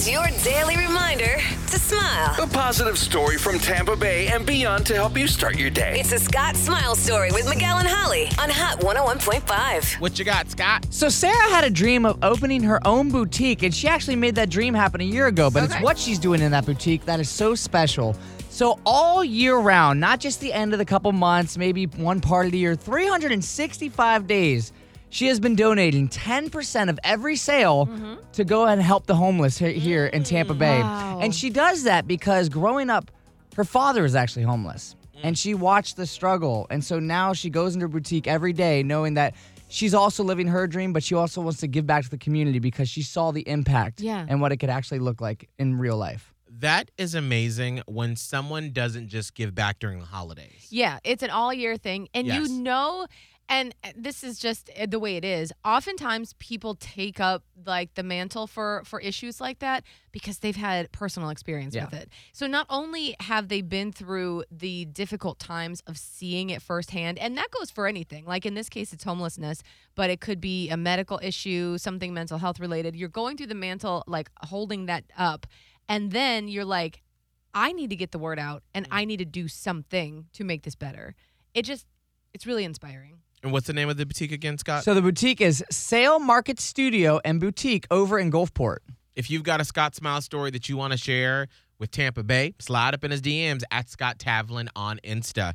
Here's your daily reminder to smile. A positive story from Tampa Bay and beyond to help you start your day. It's a Scott Smile Story with Miguel and Holly on Hot 101.5. What you got, Scott? So Sarah had a dream of opening her own boutique, and she actually made that dream happen a year ago. But it's what she's doing in that boutique that is so special. So all year round, not just the end of the couple months, maybe one part of the year, 365 days, she has been donating 10% of every sale mm-hmm. to go and help the homeless he- here in Tampa Bay. Mm, and she does that because growing up, her father was actually homeless. Mm. And she watched the struggle. And so now she goes into her boutique every day knowing that she's also living her dream, but she also wants to give back to the community because she saw the impact Yeah. and what it could actually look like in real life. That is amazing when someone doesn't just give back during the holidays. Yeah, it's an all year thing. And Yes. you know, and this is just uh, the way it is. Oftentimes people take up like the mantle for for issues like that because they've had personal experience Yeah. with it. So not only have they been through the difficult times of seeing it firsthand, and that goes for anything. Like in this case it's homelessness, but it could be a medical issue, something mental health related. You're going through the mantle like holding that up and then you're like I need to get the word out and I need to do something to make this better. It just, it's really inspiring. And what's the name of the boutique again, Scott? So the boutique is Sale Market Studio and Boutique over in Gulfport. if you've got a Scott Smile story that you want to share with Tampa Bay, slide up in his DMs at Scott Tavlin on Insta.